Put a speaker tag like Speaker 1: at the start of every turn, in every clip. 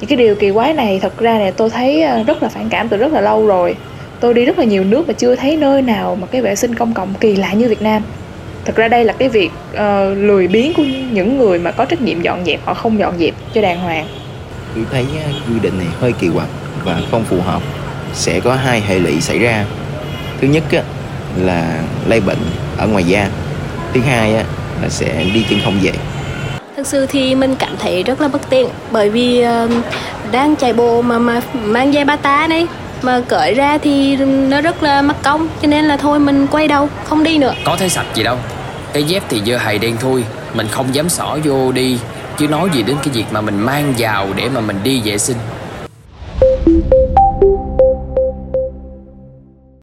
Speaker 1: những cái điều kỳ quái này thật ra là tôi thấy ờ, rất là phản cảm từ rất là lâu rồi. Tôi đi rất là nhiều nước mà chưa thấy nơi nào mà cái vệ sinh công cộng kỳ lạ như Việt Nam. Thật ra đây là cái việc uh, lười biếng của những người mà có trách nhiệm dọn dẹp họ không dọn dẹp cho đàng hoàng.
Speaker 2: Tôi thấy quy định này hơi kỳ quặc và không phù hợp. Sẽ có hai hệ lụy xảy ra. Thứ nhất là lây bệnh ở ngoài da. Thứ hai là sẽ đi chân không về
Speaker 3: thực sự thì mình cảm thấy rất là bất tiện bởi vì uh, đang chạy bộ mà mà mang giày bata này mà cởi ra thì nó rất là mất công cho nên là thôi mình quay đầu không đi nữa.
Speaker 4: Có thấy sạch gì đâu. Cái dép thì dơ hầy đen thôi mình không dám xỏ vô đi chứ nói gì đến cái việc mà mình mang vào để mà mình đi vệ sinh.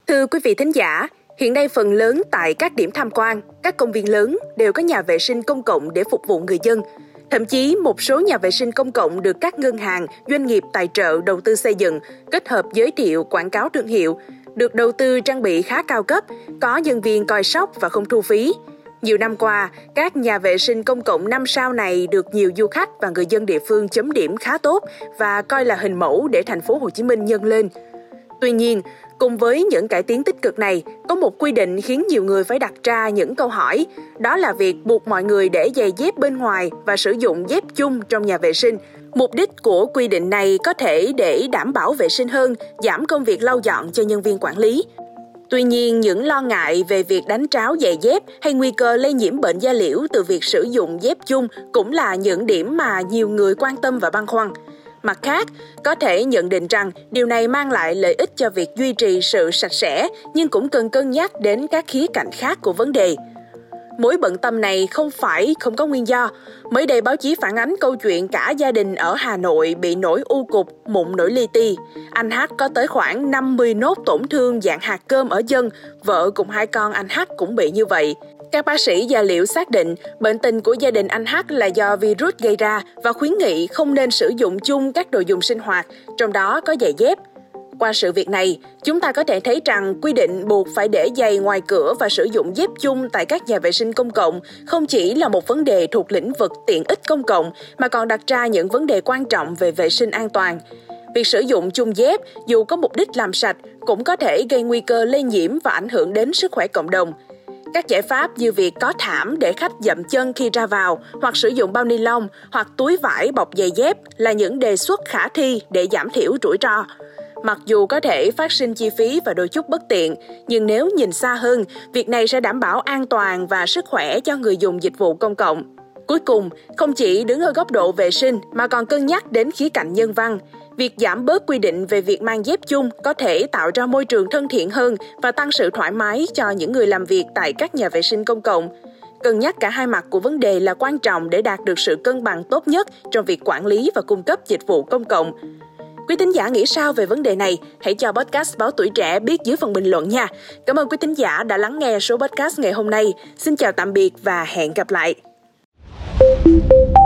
Speaker 5: Thưa quý vị thính giả, hiện nay phần lớn tại các điểm tham quan, các công viên lớn đều có nhà vệ sinh công cộng để phục vụ người dân. Thậm chí một số nhà vệ sinh công cộng được các ngân hàng, doanh nghiệp tài trợ đầu tư xây dựng, kết hợp giới thiệu quảng cáo thương hiệu, được đầu tư trang bị khá cao cấp, có nhân viên coi sóc và không thu phí. Nhiều năm qua, các nhà vệ sinh công cộng năm sao này được nhiều du khách và người dân địa phương chấm điểm khá tốt và coi là hình mẫu để thành phố Hồ Chí Minh nhân lên. Tuy nhiên, Cùng với những cải tiến tích cực này, có một quy định khiến nhiều người phải đặt ra những câu hỏi, đó là việc buộc mọi người để giày dép bên ngoài và sử dụng dép chung trong nhà vệ sinh. Mục đích của quy định này có thể để đảm bảo vệ sinh hơn, giảm công việc lau dọn cho nhân viên quản lý. Tuy nhiên, những lo ngại về việc đánh tráo giày dép hay nguy cơ lây nhiễm bệnh da liễu từ việc sử dụng dép chung cũng là những điểm mà nhiều người quan tâm và băn khoăn. Mặt khác, có thể nhận định rằng điều này mang lại lợi ích cho việc duy trì sự sạch sẽ, nhưng cũng cần cân nhắc đến các khía cạnh khác của vấn đề. Mối bận tâm này không phải không có nguyên do. Mới đây báo chí phản ánh câu chuyện cả gia đình ở Hà Nội bị nổi u cục, mụn nổi li ti. Anh H có tới khoảng 50 nốt tổn thương dạng hạt cơm ở chân, vợ cùng hai con anh H cũng bị như vậy. Các bác sĩ da liễu xác định bệnh tình của gia đình anh H là do virus gây ra và khuyến nghị không nên sử dụng chung các đồ dùng sinh hoạt, trong đó có giày dép. Qua sự việc này, chúng ta có thể thấy rằng quy định buộc phải để giày ngoài cửa và sử dụng dép chung tại các nhà vệ sinh công cộng không chỉ là một vấn đề thuộc lĩnh vực tiện ích công cộng mà còn đặt ra những vấn đề quan trọng về vệ sinh an toàn. Việc sử dụng chung dép dù có mục đích làm sạch cũng có thể gây nguy cơ lây nhiễm và ảnh hưởng đến sức khỏe cộng đồng. Các giải pháp như việc có thảm để khách dậm chân khi ra vào, hoặc sử dụng bao ni lông, hoặc túi vải bọc giày dép là những đề xuất khả thi để giảm thiểu rủi ro. Mặc dù có thể phát sinh chi phí và đôi chút bất tiện, nhưng nếu nhìn xa hơn, việc này sẽ đảm bảo an toàn và sức khỏe cho người dùng dịch vụ công cộng. Cuối cùng, không chỉ đứng ở góc độ vệ sinh mà còn cân nhắc đến khía cạnh nhân văn. Việc giảm bớt quy định về việc mang dép chung có thể tạo ra môi trường thân thiện hơn và tăng sự thoải mái cho những người làm việc tại các nhà vệ sinh công cộng. Cân nhắc cả hai mặt của vấn đề là quan trọng để đạt được sự cân bằng tốt nhất trong việc quản lý và cung cấp dịch vụ công cộng. Quý tín giả nghĩ sao về vấn đề này? Hãy cho podcast Báo Tuổi Trẻ biết dưới phần bình luận nha. Cảm ơn quý tín giả đã lắng nghe số podcast ngày hôm nay. Xin chào tạm biệt và hẹn gặp lại. thank you